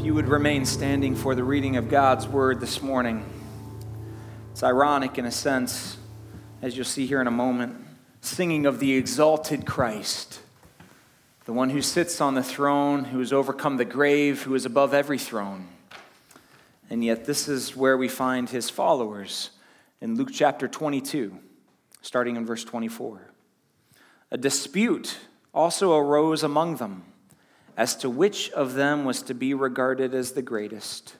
you would remain standing for the reading of God's word this morning. It's ironic in a sense, as you'll see here in a moment, singing of the exalted Christ, the one who sits on the throne, who has overcome the grave, who is above every throne. And yet, this is where we find his followers in Luke chapter 22, starting in verse 24. A dispute also arose among them as to which of them was to be regarded as the greatest.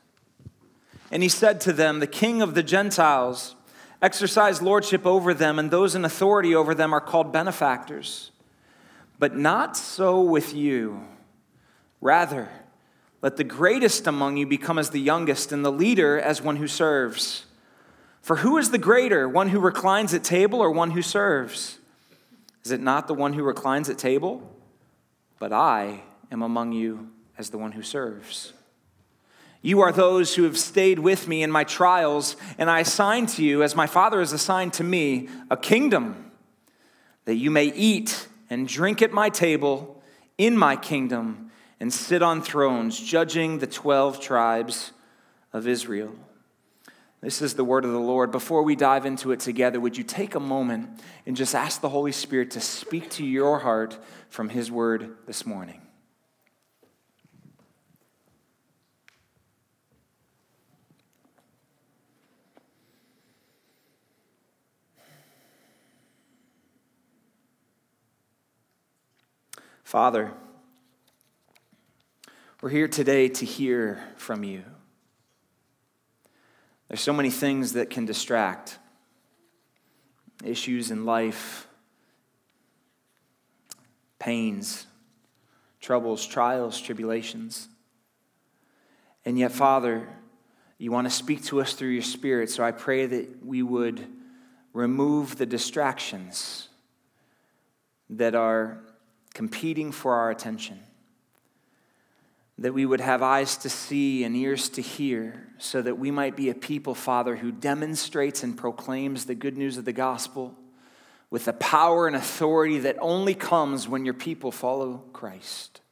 And he said to them, The king of the Gentiles exercise lordship over them, and those in authority over them are called benefactors. But not so with you. Rather, let the greatest among you become as the youngest, and the leader as one who serves. For who is the greater, one who reclines at table or one who serves? Is it not the one who reclines at table? But I am among you as the one who serves. You are those who have stayed with me in my trials, and I assign to you, as my Father has assigned to me, a kingdom, that you may eat and drink at my table in my kingdom and sit on thrones, judging the 12 tribes of Israel. This is the word of the Lord. Before we dive into it together, would you take a moment and just ask the Holy Spirit to speak to your heart from His word this morning? Father, we're here today to hear from you. There's so many things that can distract issues in life, pains, troubles, trials, tribulations. And yet, Father, you want to speak to us through your Spirit, so I pray that we would remove the distractions that are competing for our attention. That we would have eyes to see and ears to hear, so that we might be a people, Father, who demonstrates and proclaims the good news of the gospel with the power and authority that only comes when your people follow Christ.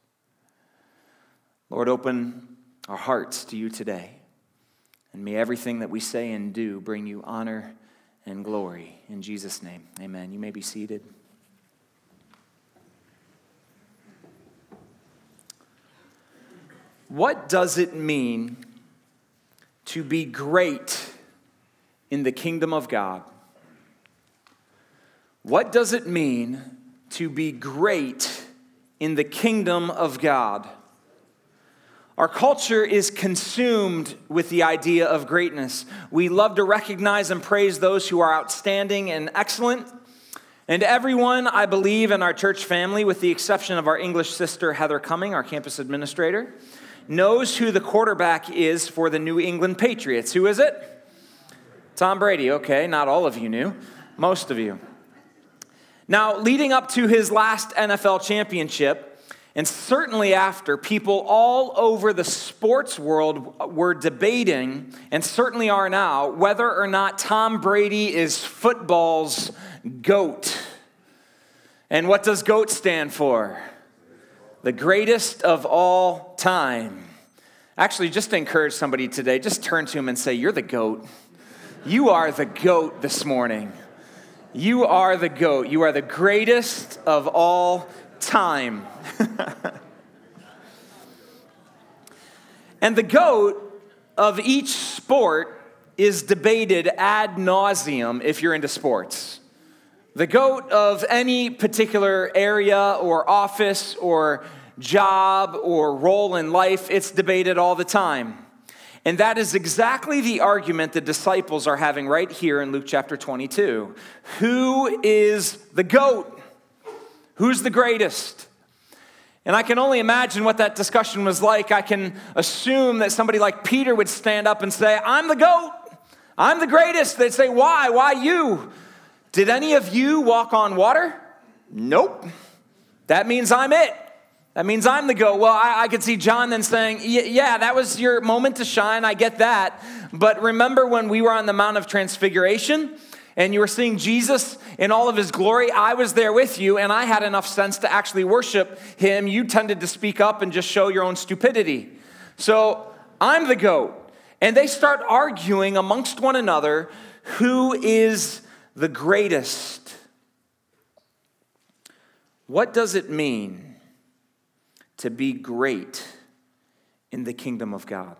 Lord, open our hearts to you today, and may everything that we say and do bring you honor and glory. In Jesus' name, amen. You may be seated. What does it mean to be great in the kingdom of God? What does it mean to be great in the kingdom of God? Our culture is consumed with the idea of greatness. We love to recognize and praise those who are outstanding and excellent. And everyone, I believe, in our church family, with the exception of our English sister Heather Cumming, our campus administrator, knows who the quarterback is for the New England Patriots. Who is it? Tom Brady. Okay, not all of you knew, most of you. Now, leading up to his last NFL championship, and certainly after, people all over the sports world were debating, and certainly are now, whether or not Tom Brady is football's GOAT. And what does GOAT stand for? The greatest of all time. Actually, just to encourage somebody today, just turn to him and say, You're the goat. You are the goat this morning. You are the goat. You are the greatest of all time. and the goat of each sport is debated ad nauseum if you're into sports. The goat of any particular area or office or job or role in life, it's debated all the time. And that is exactly the argument the disciples are having right here in Luke chapter 22. Who is the goat? Who's the greatest? And I can only imagine what that discussion was like. I can assume that somebody like Peter would stand up and say, I'm the goat. I'm the greatest. They'd say, Why? Why you? Did any of you walk on water? Nope. That means I'm it. That means I'm the goat. Well, I, I could see John then saying, Yeah, that was your moment to shine. I get that. But remember when we were on the Mount of Transfiguration? and you were seeing Jesus in all of his glory, I was there with you and I had enough sense to actually worship him. You tended to speak up and just show your own stupidity. So I'm the goat. And they start arguing amongst one another who is the greatest. What does it mean to be great in the kingdom of God?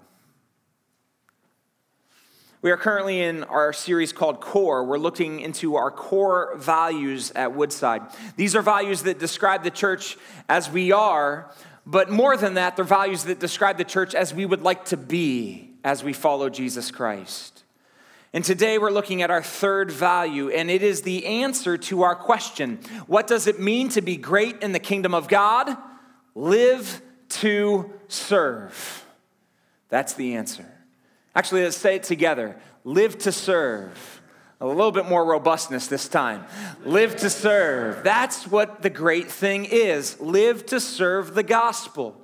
We are currently in our series called Core. We're looking into our core values at Woodside. These are values that describe the church as we are, but more than that, they're values that describe the church as we would like to be as we follow Jesus Christ. And today we're looking at our third value, and it is the answer to our question What does it mean to be great in the kingdom of God? Live to serve. That's the answer. Actually, let's say it together live to serve. A little bit more robustness this time. Live to serve. That's what the great thing is. Live to serve the gospel.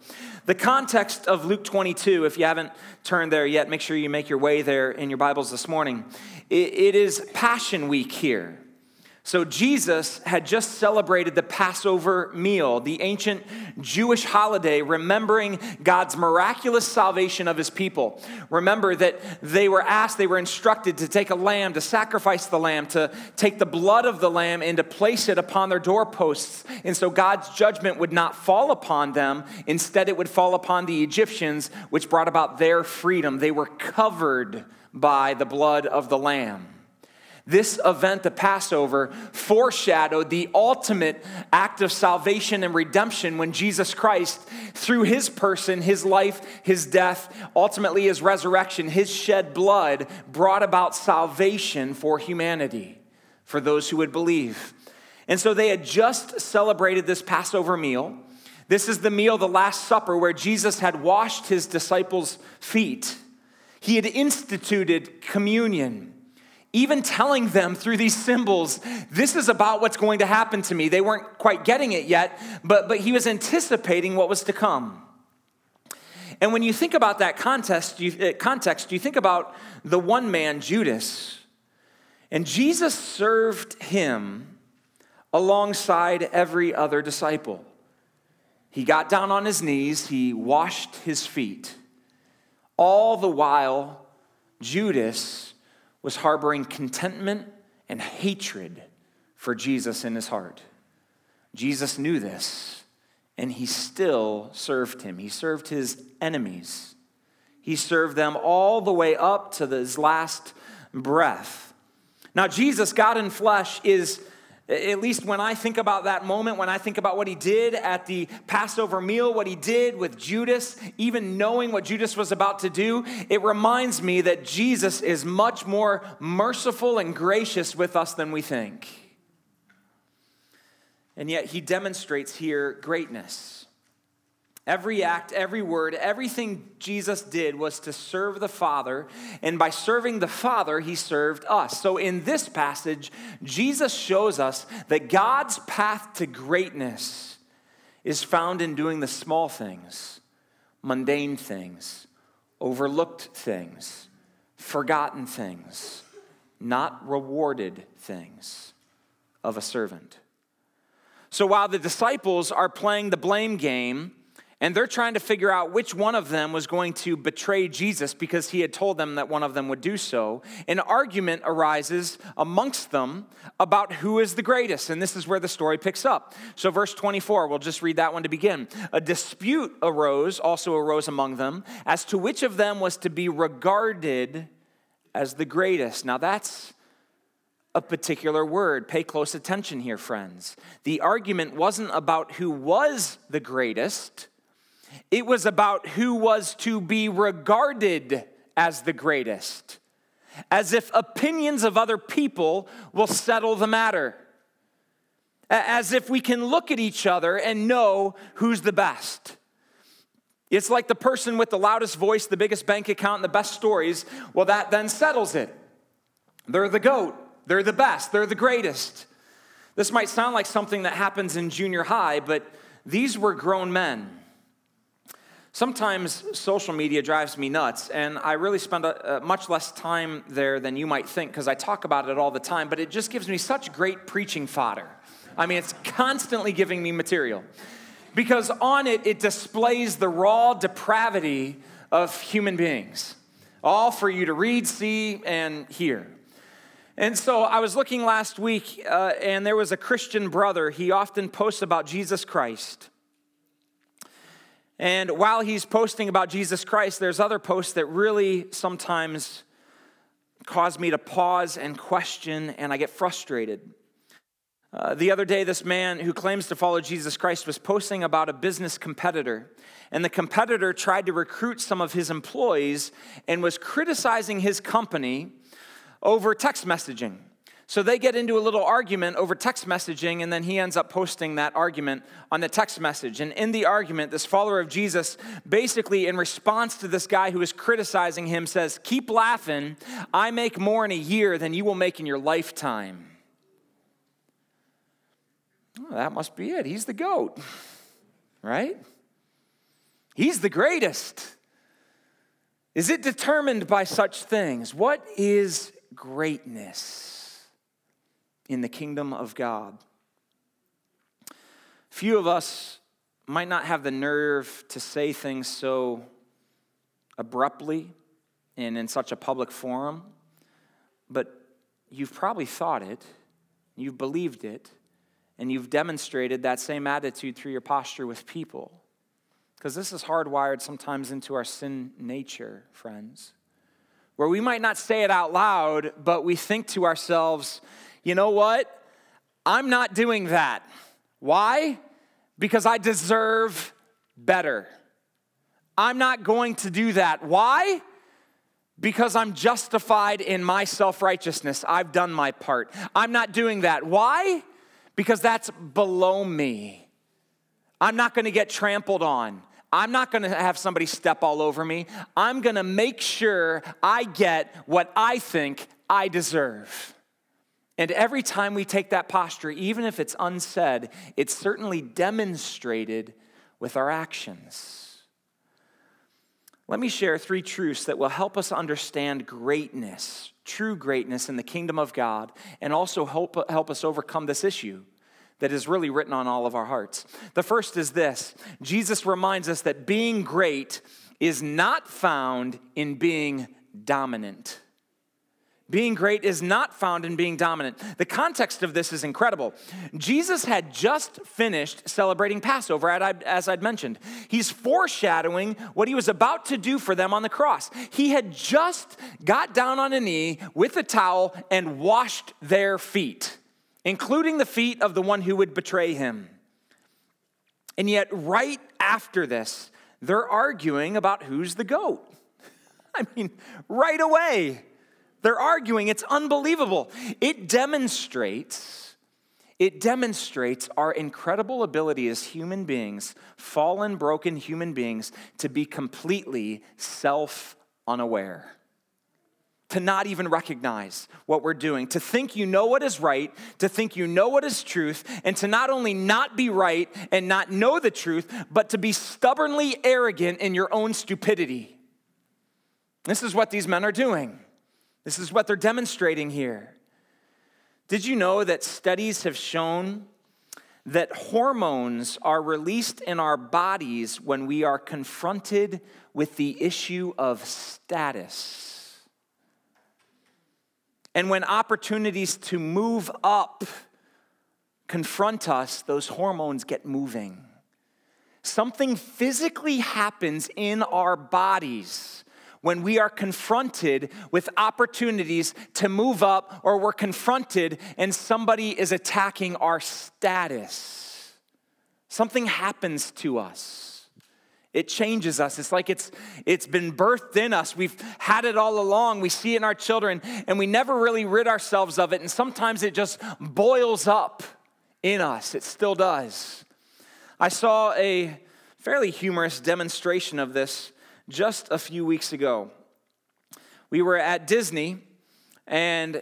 The context of Luke 22, if you haven't turned there yet, make sure you make your way there in your Bibles this morning. it is Passion Week here. So, Jesus had just celebrated the Passover meal, the ancient Jewish holiday, remembering God's miraculous salvation of his people. Remember that they were asked, they were instructed to take a lamb, to sacrifice the lamb, to take the blood of the lamb and to place it upon their doorposts. And so God's judgment would not fall upon them. Instead, it would fall upon the Egyptians, which brought about their freedom. They were covered by the blood of the lamb. This event, the Passover, foreshadowed the ultimate act of salvation and redemption when Jesus Christ, through his person, his life, his death, ultimately his resurrection, his shed blood, brought about salvation for humanity, for those who would believe. And so they had just celebrated this Passover meal. This is the meal, the Last Supper, where Jesus had washed his disciples' feet. He had instituted communion even telling them through these symbols, this is about what's going to happen to me. They weren't quite getting it yet, but, but he was anticipating what was to come. And when you think about that context you, uh, context, you think about the one man, Judas, and Jesus served him alongside every other disciple. He got down on his knees, he washed his feet. All the while, Judas was harboring contentment and hatred for Jesus in his heart. Jesus knew this, and he still served him. He served his enemies. He served them all the way up to his last breath. Now, Jesus, God in flesh, is at least when I think about that moment, when I think about what he did at the Passover meal, what he did with Judas, even knowing what Judas was about to do, it reminds me that Jesus is much more merciful and gracious with us than we think. And yet he demonstrates here greatness. Every act, every word, everything Jesus did was to serve the Father, and by serving the Father, he served us. So in this passage, Jesus shows us that God's path to greatness is found in doing the small things, mundane things, overlooked things, forgotten things, not rewarded things of a servant. So while the disciples are playing the blame game, and they're trying to figure out which one of them was going to betray Jesus because he had told them that one of them would do so. An argument arises amongst them about who is the greatest. And this is where the story picks up. So, verse 24, we'll just read that one to begin. A dispute arose, also arose among them, as to which of them was to be regarded as the greatest. Now, that's a particular word. Pay close attention here, friends. The argument wasn't about who was the greatest it was about who was to be regarded as the greatest, as if opinions of other people will settle the matter, as if we can look at each other and know who's the best. It's like the person with the loudest voice, the biggest bank account, and the best stories. Well, that then settles it. They're the GOAT, they're the best, they're the greatest. This might sound like something that happens in junior high, but these were grown men Sometimes social media drives me nuts, and I really spend a, a much less time there than you might think because I talk about it all the time, but it just gives me such great preaching fodder. I mean, it's constantly giving me material because on it, it displays the raw depravity of human beings, all for you to read, see, and hear. And so I was looking last week, uh, and there was a Christian brother. He often posts about Jesus Christ. And while he's posting about Jesus Christ, there's other posts that really sometimes cause me to pause and question, and I get frustrated. Uh, the other day, this man who claims to follow Jesus Christ was posting about a business competitor. And the competitor tried to recruit some of his employees and was criticizing his company over text messaging. So they get into a little argument over text messaging, and then he ends up posting that argument on the text message. And in the argument, this follower of Jesus, basically in response to this guy who is criticizing him, says, Keep laughing. I make more in a year than you will make in your lifetime. Oh, that must be it. He's the goat, right? He's the greatest. Is it determined by such things? What is greatness in the kingdom of God? Few of us might not have the nerve to say things so abruptly and in such a public forum, but you've probably thought it, you've believed it, and you've demonstrated that same attitude through your posture with people. Because this is hardwired sometimes into our sin nature, friends, where we might not say it out loud, but we think to ourselves, you know what? I'm not doing that. Why? Because I deserve better. I'm not going to do that. Why? Because I'm justified in my self righteousness. I've done my part. I'm not doing that. Why? because that's below me. I'm not going to get trampled on. I'm not going to have somebody step all over me. I'm going to make sure I get what I think I deserve. And every time we take that posture, even if it's unsaid, it's certainly demonstrated with our actions. Let me share three truths that will help us understand greatness, true greatness in the kingdom of God, and also help, help us overcome this issue that is really written on all of our hearts. The first is this Jesus reminds us that being great is not found in being dominant. Being great is not found in being dominant. The context of this is incredible. Jesus had just finished celebrating Passover, as I'd mentioned. He's foreshadowing what he was about to do for them on the cross. He had just got down on a knee with a towel and washed their feet, including the feet of the one who would betray him. And yet, right after this, they're arguing about who's the goat. I mean, right away. They're arguing. It's unbelievable. It demonstrates, it demonstrates our incredible ability as human beings, fallen, broken human beings, to be completely self unaware. To not even recognize what we're doing, to think you know what is right, to think you know what is truth, and to not only not be right and not know the truth, but to be stubbornly arrogant in your own stupidity. This is what these men are doing. This is what they're demonstrating here. Did you know that studies have shown that hormones are released in our bodies when we are confronted with the issue of status? And when opportunities to move up confront us, those hormones get moving. Something physically happens in our bodies when we are confronted with opportunities to move up or we're confronted and somebody is attacking our status. Something happens to us. It changes us. It's like it's it's been birthed in us. We've had it all along. We see it in our children and we never really rid ourselves of it and sometimes it just boils up in us. It still does. I saw a fairly humorous demonstration of this just a few weeks ago. We were at Disney, and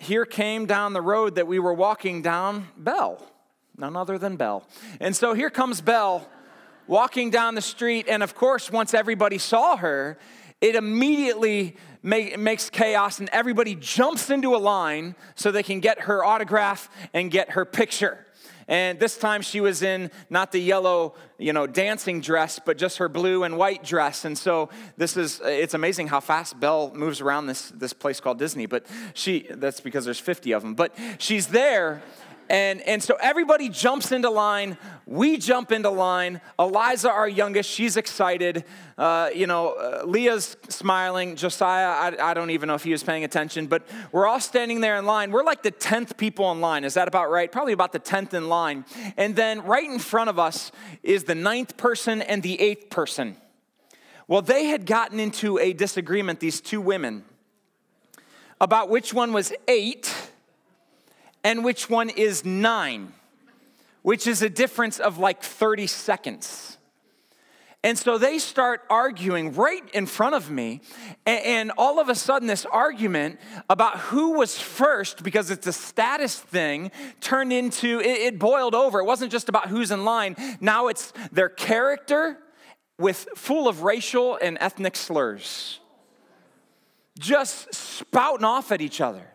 here came down the road that we were walking down Belle, none other than Belle. And so here comes Belle walking down the street, and of course, once everybody saw her, it immediately make, makes chaos, and everybody jumps into a line so they can get her autograph and get her picture. And this time she was in not the yellow, you know, dancing dress, but just her blue and white dress. And so this is, it's amazing how fast Belle moves around this, this place called Disney. But she, that's because there's 50 of them. But she's there and, and so everybody jumps into line. We jump into line. Eliza, our youngest, she's excited. Uh, you know, uh, Leah's smiling. Josiah, I, I don't even know if he was paying attention, but we're all standing there in line. We're like the 10th people in line. Is that about right? Probably about the 10th in line. And then right in front of us is the ninth person and the eighth person. Well, they had gotten into a disagreement, these two women, about which one was eight and which one is nine, which is a difference of like 30 seconds. And so they start arguing right in front of me. And, all of a sudden, this argument about who was first, because it's a status thing, turned into it, boiled over. It wasn't just about who's in line. Now it's their character with full of racial and ethnic slurs, just spouting off at each other.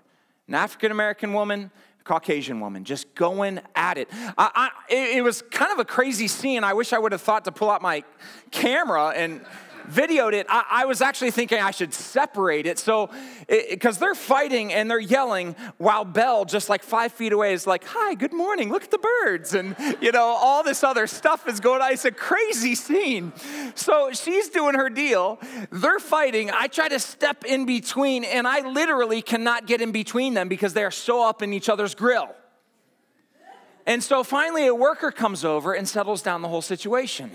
An African American woman Caucasian woman, just going at it. I, I, it. It was kind of a crazy scene. I wish I would have thought to pull out my camera and videoed it, I, I, was actually thinking I should separate it. So, because they're fighting and they're yelling while Belle, just like five feet away, is like, Hi, good morning, look at the birds. And, you know, all this other stuff is going on. It's a crazy scene. So she's doing her deal. They're fighting. I try to step in between, and I literally cannot get in between them because they are so up in each other's grill. And so finally, a worker comes over and settles down the whole situation.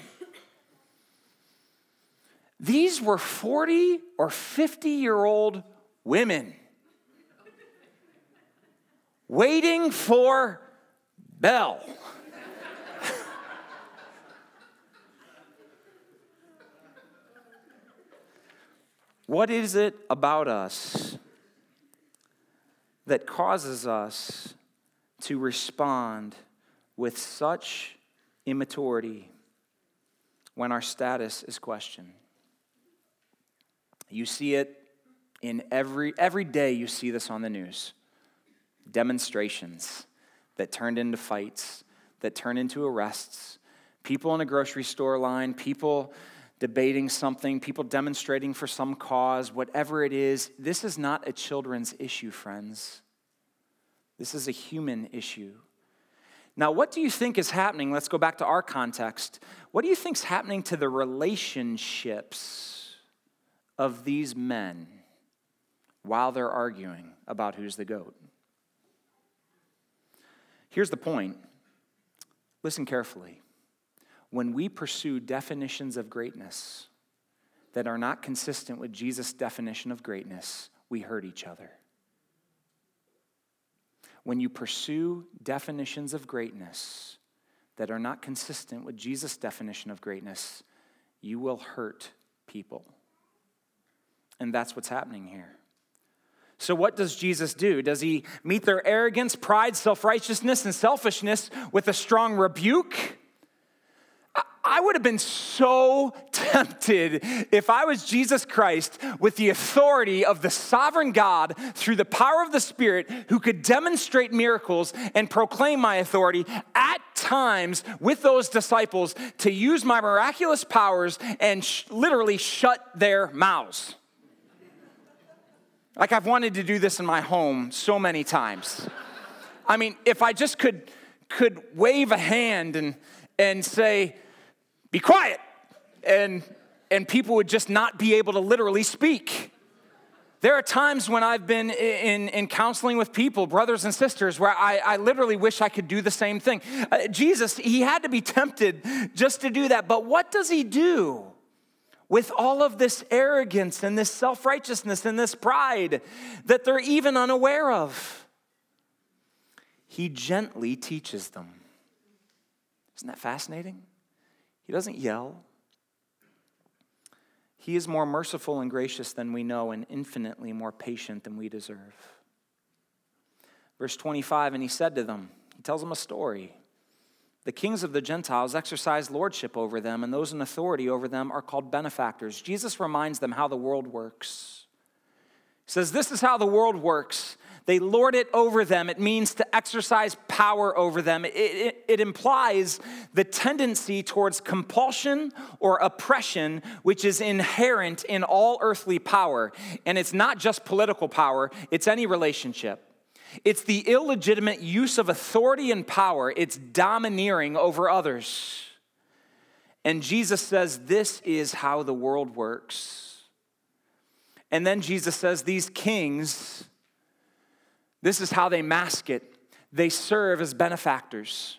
These were 40 or 50 year old women waiting for Belle. what is it about us that causes us to respond with such immaturity when our status is questioned? You see it in every every day you see this on the news. Demonstrations that turned into fights, that turn into arrests, people in a grocery store line, people debating something, people demonstrating for some cause, whatever it is. This is not a children's issue, friends. This is a human issue. Now, what do you think is happening? Let's go back to our context. What do you think is happening to the relationships of these men while they're arguing about who's the goat. Here's the point listen carefully. When we pursue definitions of greatness that are not consistent with Jesus' definition of greatness, we hurt each other. When you pursue definitions of greatness that are not consistent with Jesus' definition of greatness, you will hurt people. And that's what's happening here. So, what does Jesus do? Does he meet their arrogance, pride, self righteousness, and selfishness with a strong rebuke? I would have been so tempted if I was Jesus Christ with the authority of the sovereign God through the power of the Spirit who could demonstrate miracles and proclaim my authority at times with those disciples to use my miraculous powers and sh- literally shut their mouths. Like I've wanted to do this in my home so many times. I mean, if I just could could wave a hand and and say, "Be quiet," and and people would just not be able to literally speak. There are times when I've been in, in counseling with people, brothers and sisters, where I, I literally wish I could do the same thing. Uh, Jesus, he had to be tempted just to do that, but what does he do? With all of this arrogance and this self righteousness and this pride that they're even unaware of. He gently teaches them. Isn't that fascinating? He doesn't yell. He is more merciful and gracious than we know, and infinitely more patient than we deserve. Verse 25, and he said to them, he tells them a story. The kings of the Gentiles exercise lordship over them, and those in authority over them are called benefactors. Jesus reminds them how the world works. He says, This is how the world works. They lord it over them. It means to exercise power over them. It, it, it, implies the tendency towards compulsion or oppression, which is inherent in all earthly power. And it's not just political power, it's any relationship. It's the illegitimate use of authority and power, it's domineering over others. And Jesus says, This is how the world works. And then Jesus says, These kings, this is how they mask it. They serve as benefactors.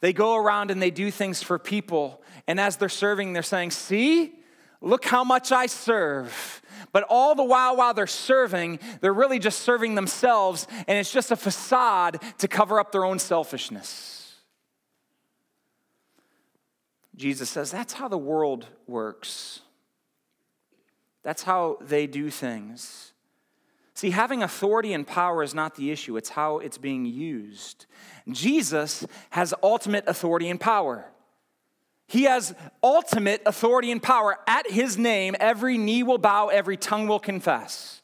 They go around and they do things for people. And as they're serving, they're saying, See, look how much I serve. But all the while, while they're serving, they're really just serving themselves, and it's just a facade to cover up their own selfishness. Jesus says that's how the world works. That's how they do things. See, having authority and power is not the issue, it's how it's being used. Jesus has ultimate authority and power. He has ultimate authority and power. At his name, every knee will bow, every tongue will confess.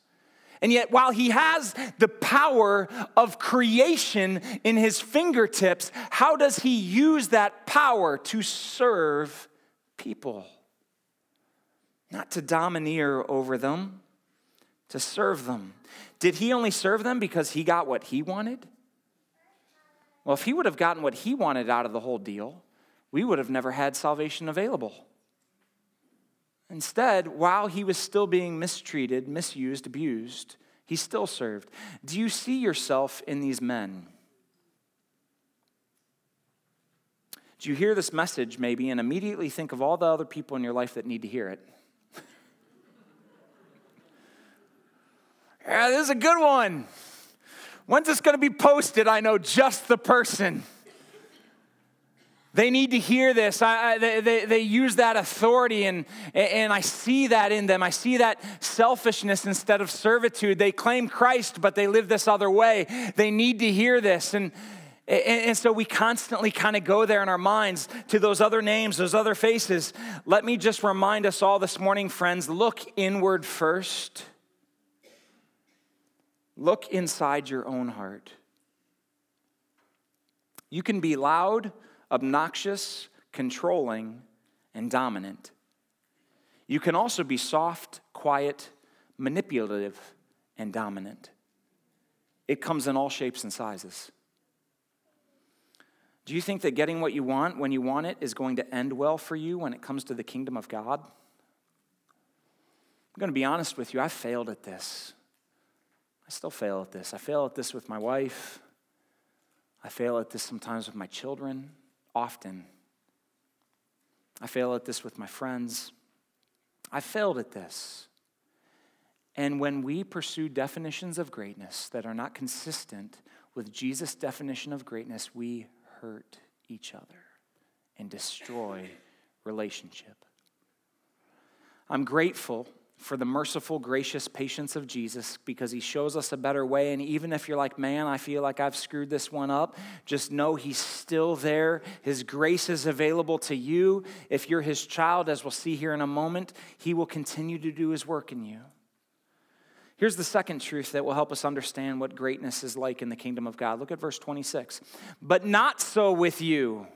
And yet, while he has the power of creation in his fingertips, how does he use that power to serve people? Not to domineer over them, to serve them. Did he only serve them because he got what he wanted? Well, if he would have gotten what he wanted out of the whole deal, we would have never had salvation available. Instead, while he was still being mistreated, misused, abused, he still served. Do you see yourself in these men? Do you hear this message maybe and immediately think of all the other people in your life that need to hear it? yeah, this is a good one. When's this going to be posted? I know just the person. They need to hear this. I, I, they, they, use that authority, and, and I see that in them. I see that selfishness instead of servitude. They claim Christ, but they live this other way. They need to hear this. And, and so we constantly kind of go there in our minds to those other names, those other faces. Let me just remind us all this morning, friends look inward first. Look inside your own heart. You can be loud obnoxious, controlling, and dominant. You can also be soft, quiet, manipulative, and dominant. It comes in all shapes and sizes. Do you think that getting what you want when you want it is going to end well for you when it comes to the kingdom of God? I'm going to be honest with you, I failed at this. I still fail at this. I fail at this with my wife. I fail at this sometimes with my children often. I fail at this with my friends. I failed at this. And when we pursue definitions of greatness that are not consistent with Jesus' definition of greatness, we hurt each other and destroy relationship. I'm grateful for the merciful, gracious patience of Jesus because he shows us a better way. And even if you're like, man, I feel like I've screwed this one up, just know he's still there. His grace is available to you. If you're his child, as we'll see here in a moment, he will continue to do his work in you. Here's the second truth that will help us understand what greatness is like in the kingdom of God. Look at verse 26. But not so with you.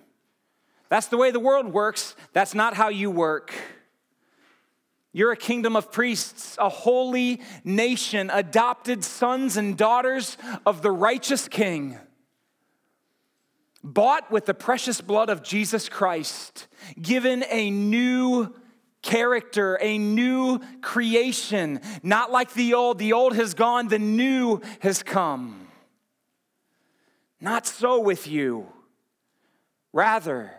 That's the way the world works, that's not how you work. You're a kingdom of priests, a holy nation, adopted sons and daughters of the righteous king, bought with the precious blood of Jesus Christ, given a new character, a new creation, not like the old. The old has gone, the new has come. Not so with you. Rather,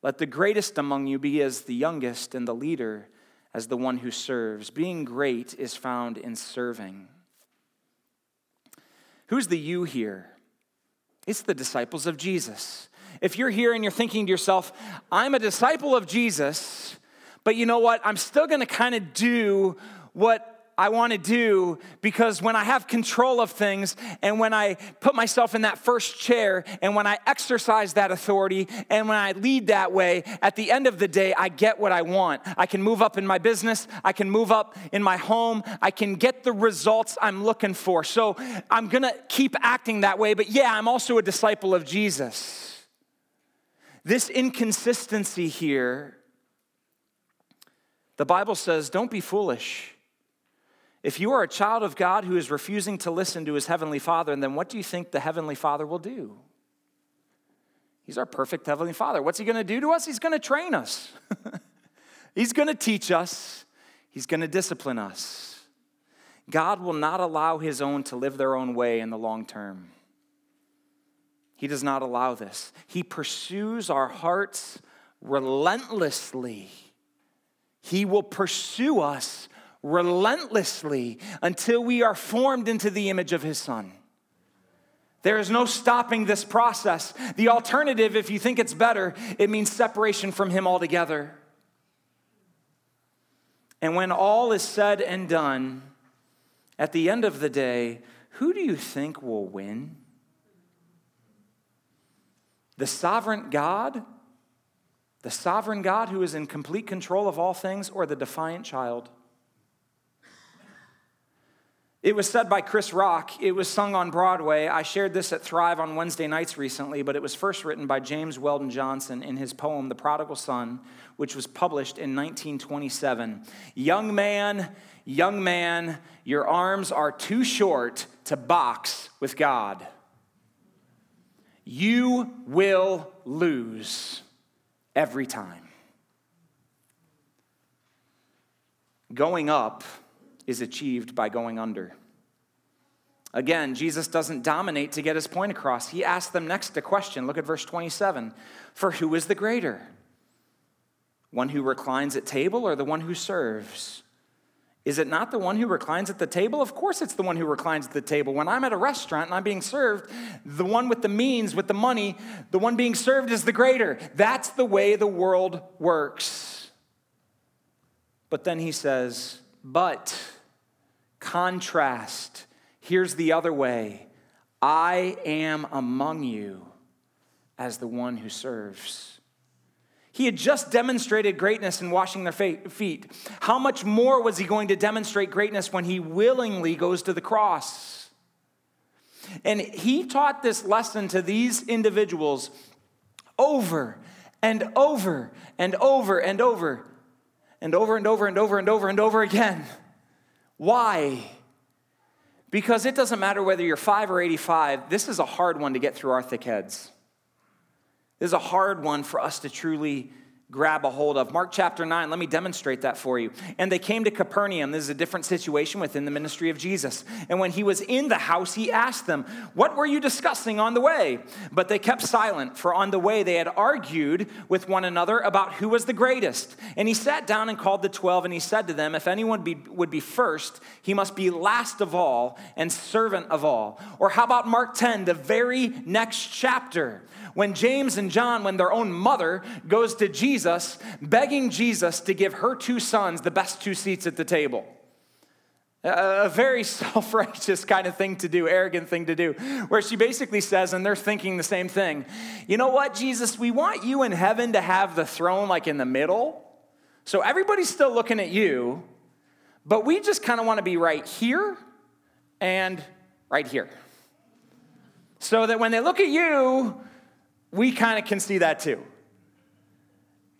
let the greatest among you be as the youngest and the leader as the one who serves. Being great is found in serving. Who's the you here? It's the disciples of Jesus. If you're here and you're thinking to yourself, I'm a disciple of Jesus, but you know what? I'm still going to kind of do what I want to do because when I have control of things and when I put myself in that first chair and when I exercise that authority and when I lead that way, at the end of the day, I get what I want. I can move up in my business, I can move up in my home, I can get the results I'm looking for. So I'm going to keep acting that way, but yeah, I'm also a disciple of Jesus. This inconsistency here, the Bible says, don't be foolish. If you are a child of God who is refusing to listen to his heavenly Father, then what do you think the heavenly Father will do? He's our perfect heavenly Father. What's he going to do to us? He's going to train us. He's going to teach us. He's going to discipline us. God will not allow his own to live their own way in the long term. He does not allow this. He pursues our hearts relentlessly. He will pursue us relentlessly until we are formed into the image of his son. There is no stopping this process. The alternative, if you think it's better, it means separation from him altogether. And when all is said and done, at the end of the day, who do you think will win? The sovereign God? The sovereign God who is in complete control of all things, or the defiant child? It was said by Chris Rock. It was sung on Broadway. I shared this at Thrive on Wednesday nights recently, but it was first written by James Weldon Johnson in his poem, The Prodigal Son, which was published in 1927. Young man, young man, your arms are too short to box with God. You will lose every time. Going up is achieved by going under. Again, Jesus doesn't dominate to get his point across. He asks them next a question. Look at verse 27. For who is the greater? One who reclines at table or the one who serves? Is it not the one who reclines at the table? Of course, it's the one who reclines at the table. When I'm at a restaurant and I'm being served, the one with the means, with the money, the one being served is the greater. That's the way the world works. But then he says, but contrast. Here's the other way I am among you as the one who serves. He had just demonstrated greatness in washing their feet. How much more was he going to demonstrate greatness when he willingly goes to the cross? And he taught this lesson to these individuals over and over and over and over and over and over and over and over and over again. Why? Because it doesn't matter whether you're 5 or 85, this is a hard one to get through our thick heads. This is a hard one for us to truly grab a hold of. Mark chapter 9, let me demonstrate that for you. And they came to Capernaum. This is a different situation within the ministry of Jesus. And when he was in the house, he asked them, What were you discussing on the way? But they kept silent, for on the way they had argued with one another about who was the greatest. And he sat down and called the twelve, and he said to them, If anyone be, would be first, he must be last of all and servant of all. Or how about Mark 10, the very next chapter? When James and John, when their own mother goes to Jesus, begging Jesus to give her two sons the best two seats at the table. A very self righteous kind of thing to do, arrogant thing to do, where she basically says, and they're thinking the same thing You know what, Jesus, we want you in heaven to have the throne like in the middle. So everybody's still looking at you, but we just kind of want to be right here and right here. So that when they look at you, we kind of can see that too.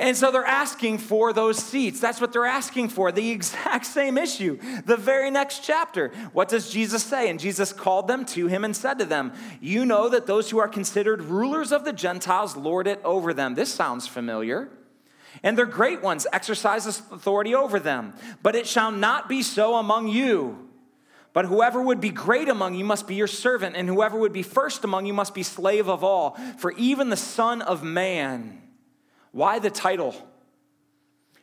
And so they're asking for those seats. That's what they're asking for. The exact same issue. The very next chapter. What does Jesus say? And Jesus called them to him and said to them, You know that those who are considered rulers of the Gentiles lord it over them. This sounds familiar. And their great ones exercise authority over them. But it shall not be so among you. But whoever would be great among you must be your servant, and whoever would be first among you must be slave of all. For even the Son of Man, why the title?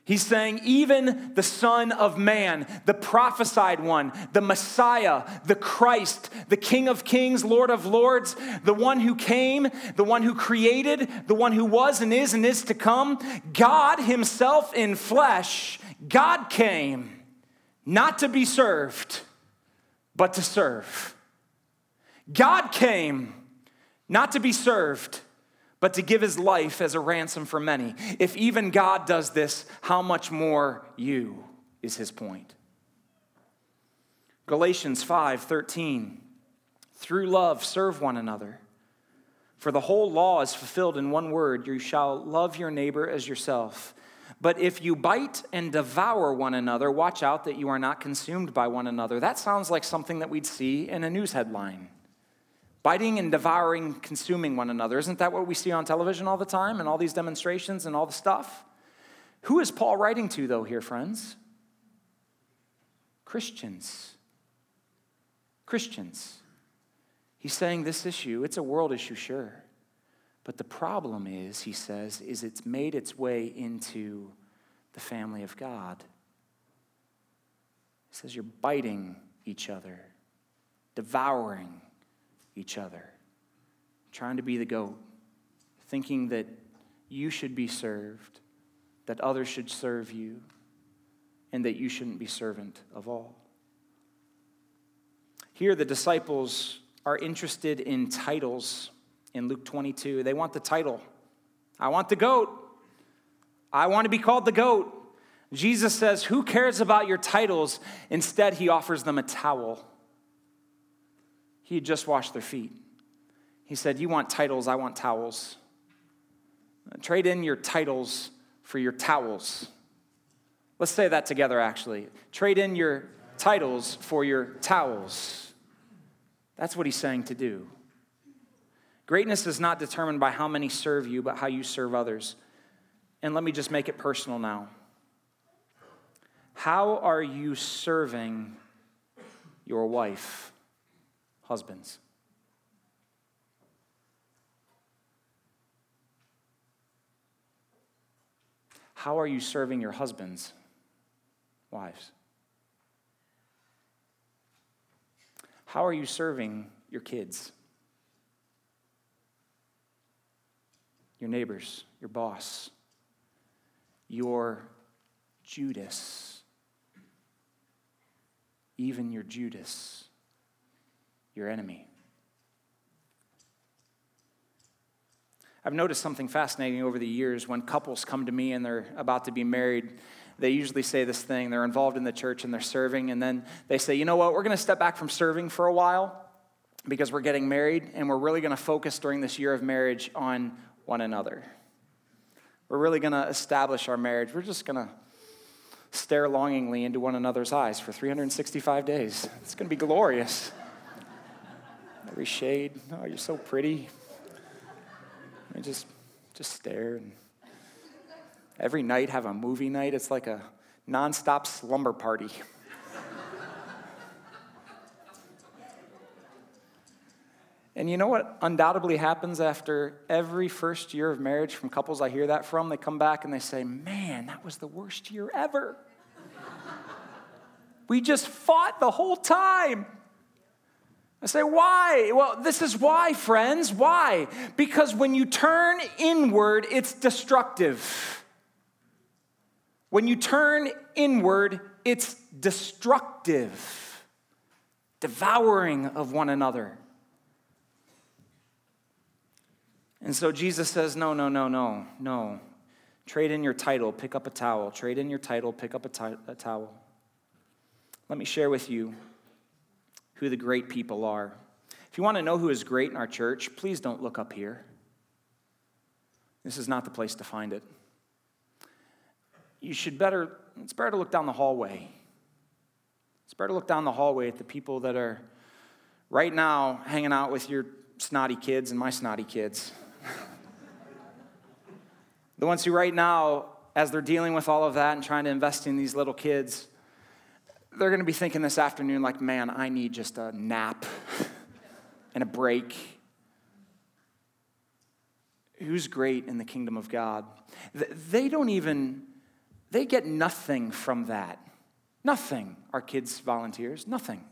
He's saying, even the Son of Man, the prophesied one, the Messiah, the Christ, the King of Kings, Lord of Lords, the one who came, the one who created, the one who was and is and is to come, God Himself in flesh, God came not to be served, but to serve. God came not to be served, but to give his life as a ransom for many. If even God does this, how much more you is his point. Galatians 5 13. Through love, serve one another. For the whole law is fulfilled in one word you shall love your neighbor as yourself. But if you bite and devour one another, watch out that you are not consumed by one another. That sounds like something that we'd see in a news headline. Biting and devouring, consuming one another. Isn't that what we see on television all the time and all these demonstrations and all the stuff? Who is Paul writing to, though, here, friends? Christians. Christians. He's saying this issue, it's a world issue, sure. But the problem is, he says, is it's made its way into the family of God. He says you're biting each other, devouring each other, trying to be the goat, thinking that you should be served, that others should serve you, and that you shouldn't be servant of all. Here, the disciples are interested in titles in Luke 22. They want the title. I want the goat. I want to be called the goat. Jesus says, Who cares about your titles? Instead, he offers them a towel. He had just washed their feet. He said, You want titles, I want towels. Trade in your titles for your towels. Let's say that together, actually. Trade in your titles for your towels. That's what he's saying to do. Greatness is not determined by how many serve you, but how you serve others. And let me just make it personal now. How are you serving your wife, husbands? How are you serving your husbands, wives? How are you serving your kids? Your neighbors, your boss, your Judas, even your Judas, your enemy. I've noticed something fascinating over the years when couples come to me and they're about to be married. They usually say this thing they're involved in the church and they're serving, and then they say, you know what, we're going to step back from serving for a while because we're getting married, and we're really going to focus during this year of marriage on one another. We're really going to establish our marriage. We're just going to stare longingly into one another's eyes for 365 days. It's going to be glorious. Every shade, oh, you're so pretty. And just, just stare. And every night have a movie night. It's like a nonstop slumber party. And you know what undoubtedly happens after every first year of marriage from couples I hear that from? They come back and they say, Man, that was the worst year ever. we just fought the whole time. I say, Why? Well, this is why, friends. Why? Because when you turn inward, it's destructive. When you turn inward, it's destructive, devouring of one another. And so Jesus says, No, no, no, no, no. Trade in your title, pick up a towel. Trade in your title, pick up a, t- a towel. Let me share with you who the great people are. If you want to know who is great in our church, please don't look up here. This is not the place to find it. You should better, it's better to look down the hallway. It's better to look down the hallway at the people that are right now hanging out with your snotty kids and my snotty kids the ones who, right now, as they're dealing with all of that and trying to invest in these little kids, they're going to be thinking this afternoon, like, man, I need just a nap and a break. Who's great in the kingdom of God? They don't even, they get nothing from that. Nothing, our kids volunteers, nothing.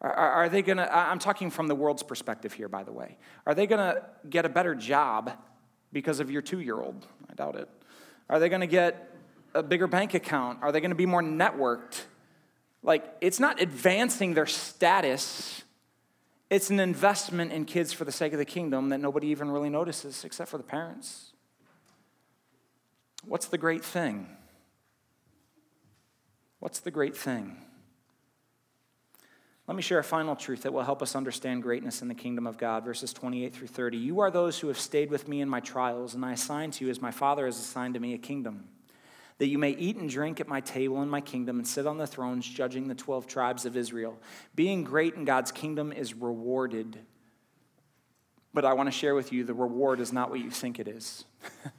Are, are they going to, I'm talking from the world's perspective here, by the way. Are they going to get a better job because of your two year old? I doubt it. Are they going to get a bigger bank account? Are they going to be more networked Like, it's not advancing their status, it's an investment in kids for the sake of the kingdom that nobody even really notices except for the parents. What's the great thing? What's the great thing? Let me share a final truth that will help us understand greatness in the kingdom of God. Verses 28 through 30. You are those who have stayed with me in my trials, and I assign to you, as my Father has assigned to me, a kingdom, that you may eat and drink at my table in my kingdom and sit on the thrones judging the 12 tribes of Israel. Being great in God's kingdom is rewarded. But I want to share with you the reward is not what you think it is.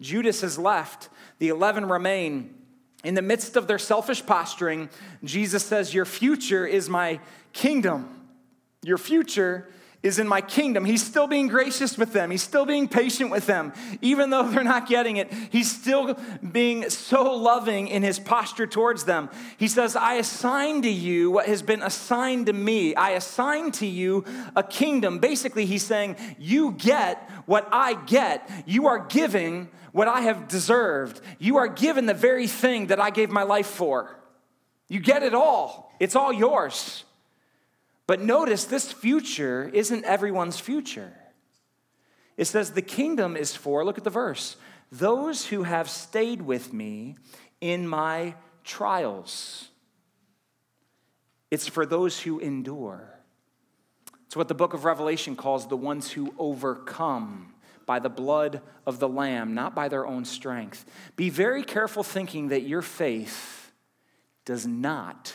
Judas has left, the 11 remain. In the midst of their selfish posturing, Jesus says, Your future is my kingdom. Your future is in my kingdom. He's still being gracious with them. He's still being patient with them. Even though they're not getting it, he's still being so loving in his posture towards them. He says, I assign to you what has been assigned to me. I assign to you a kingdom. Basically, he's saying, You get what I get. You are giving what I have deserved. You are given the very thing that I gave my life for. You get it all, it's all yours. But notice this future isn't everyone's future. It says the kingdom is for, look at the verse, those who have stayed with me in my trials. It's for those who endure. It's what the book of Revelation calls the ones who overcome by the blood of the Lamb, not by their own strength. Be very careful thinking that your faith does not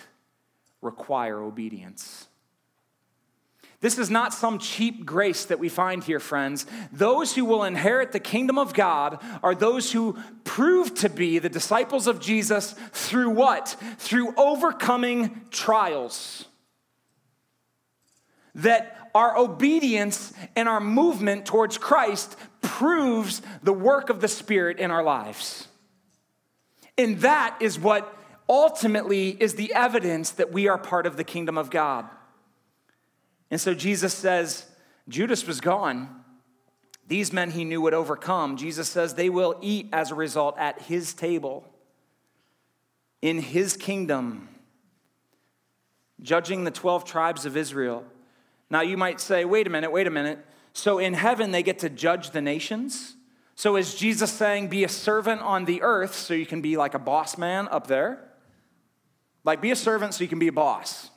require obedience. This is not some cheap grace that we find here, friends. Those who will inherit the kingdom of God are those who prove to be the disciples of Jesus through what? Through overcoming trials. That our obedience and our movement towards Christ proves the work of the Spirit in our lives. And that is what ultimately is the evidence that we are part of the kingdom of God. And so Jesus says, Judas was gone. These men he knew would overcome. Jesus says they will eat as a result at his table, in his kingdom, judging the 12 tribes of Israel. Now you might say, wait a minute, wait a minute. So in heaven, they get to judge the nations? So is Jesus saying, be a servant on the earth so you can be like a boss man up there? Like, be a servant so you can be a boss.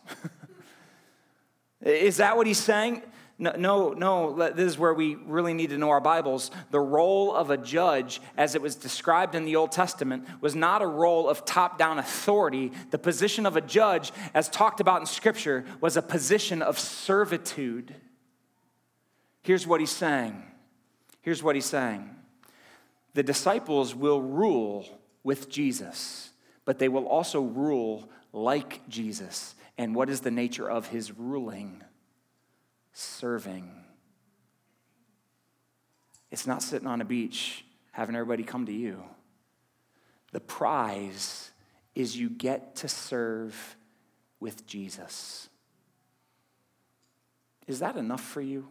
Is that what he's saying? No, no, no, this is where we really need to know our Bibles. The role of a judge, as it was described in the Old Testament, was not a role of top down authority. The position of a judge, as talked about in Scripture, was a position of servitude. Here's what he's saying. Here's what he's saying. The disciples will rule with Jesus, but they will also rule like Jesus. And what is the nature of his ruling? Serving. It's not sitting on a beach having everybody come to you. The prize is you get to serve with Jesus. Is that enough for you?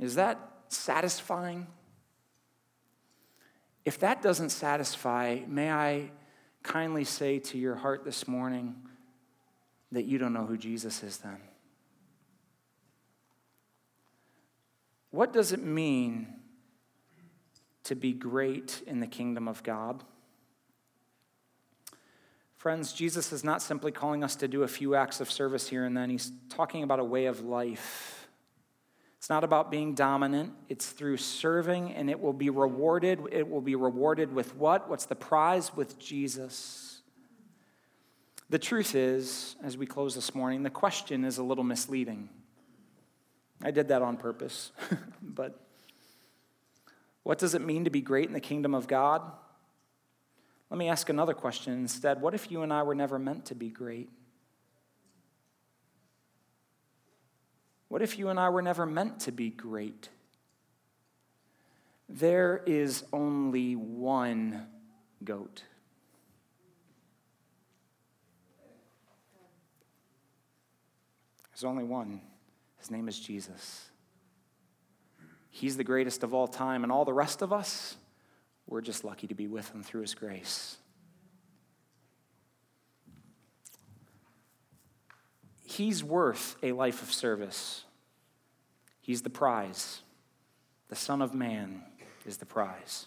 Is that satisfying? If that doesn't satisfy, may I kindly say to your heart this morning that you don't know who Jesus is then? What does it mean to be great in the kingdom of God? Friends, Jesus is not simply calling us to do a few acts of service here and then. He's talking about a way of life. It's not about being dominant. It's through serving, and it will be rewarded. It will be rewarded with what? What's the prize? With Jesus. The truth is, as we close this morning, the question is a little misleading. I did that on purpose. but what does it mean to be great in the kingdom of God? Let me ask another question instead. What if you and I were never meant to be great? What if you and I were never meant to be great? There is only one goat. There's only one. His name is Jesus. He's the greatest of all time, and all the rest of us, we're just lucky to be with him through his grace. He's worth a life of service. He's the prize. The Son of Man is the prize.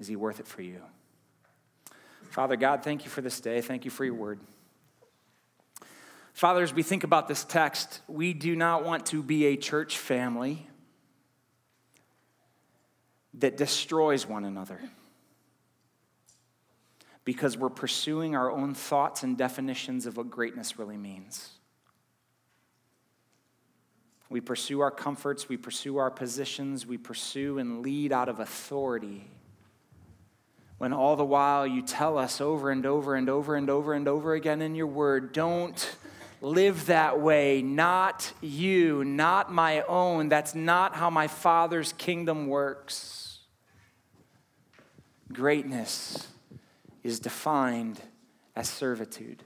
Is he worth it for you? Father God, thank you for this day. Thank you for your word. Father, as we think about this text, we do not want to be a church family that destroys one another because we're pursuing our own thoughts and definitions of what greatness really means. We pursue our comforts, we pursue our positions, we pursue and lead out of authority. When all the while you tell us over and over and over and over and over again in your word, don't live that way. Not you, not my own. That's not how my Father's kingdom works. Greatness is defined as servitude.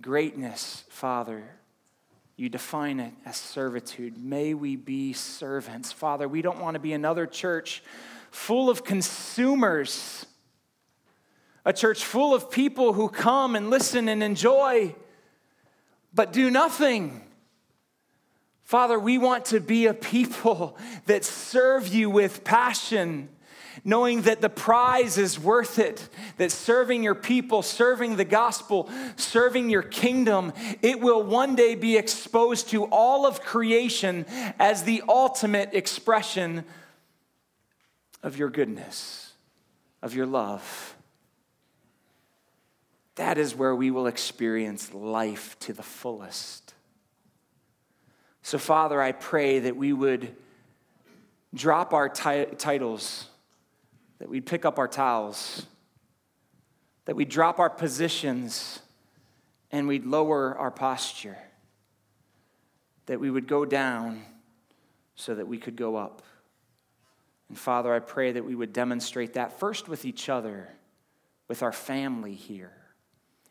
Greatness, Father, you define it as servitude. May we be servants. Father, we don't want to be another church full of consumers, a church full of people who come and listen and enjoy, but do nothing. Father, we want to be a people that serve you with passion knowing that the prize is worth it, that serving your people, serving the gospel, serving your kingdom, it will one day be exposed to all of creation as the ultimate expression of your goodness, of your love. That is where we will experience life to the fullest. So, Father, I pray that we would drop our t- titles that we'd pick up our towels, that we'd drop our positions, and we'd lower our posture, that we would go down so that we could go up. And Father, I pray that we would demonstrate that first with each other, with our family here.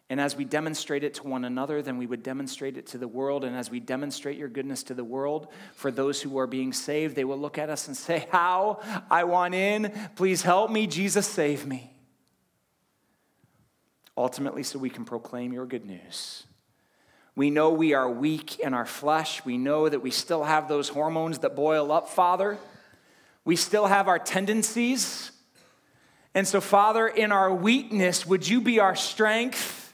And as we demonstrate it to one another, then we would demonstrate it to the world. And as we demonstrate your goodness to the world, for those who are being saved, they will look at us and say, How? I want in. Please help me. Jesus, save me. Ultimately, so we can proclaim your good news. We know we are weak in our flesh. We know that we still have those hormones that boil up, Father. We still have our tendencies. And so, Father, in our weakness, would you be our strength?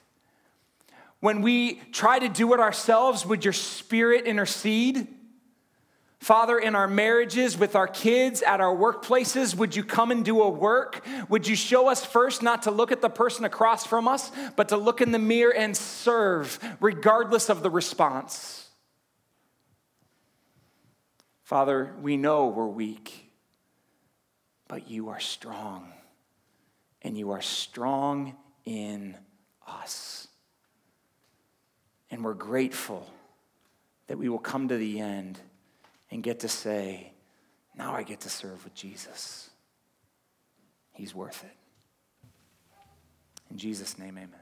When we try to do it ourselves, would your spirit intercede? Father, in our marriages, with our kids, at our workplaces, would you come and do a work? Would you show us first not to look at the person across from us, but to look in the mirror and serve, regardless of the response? Father, we know we're weak, but you are strong, and you are strong in us. And we're grateful that we will come to the end and get to say, now I get to serve with Jesus. He's worth it. In Jesus' name, amen.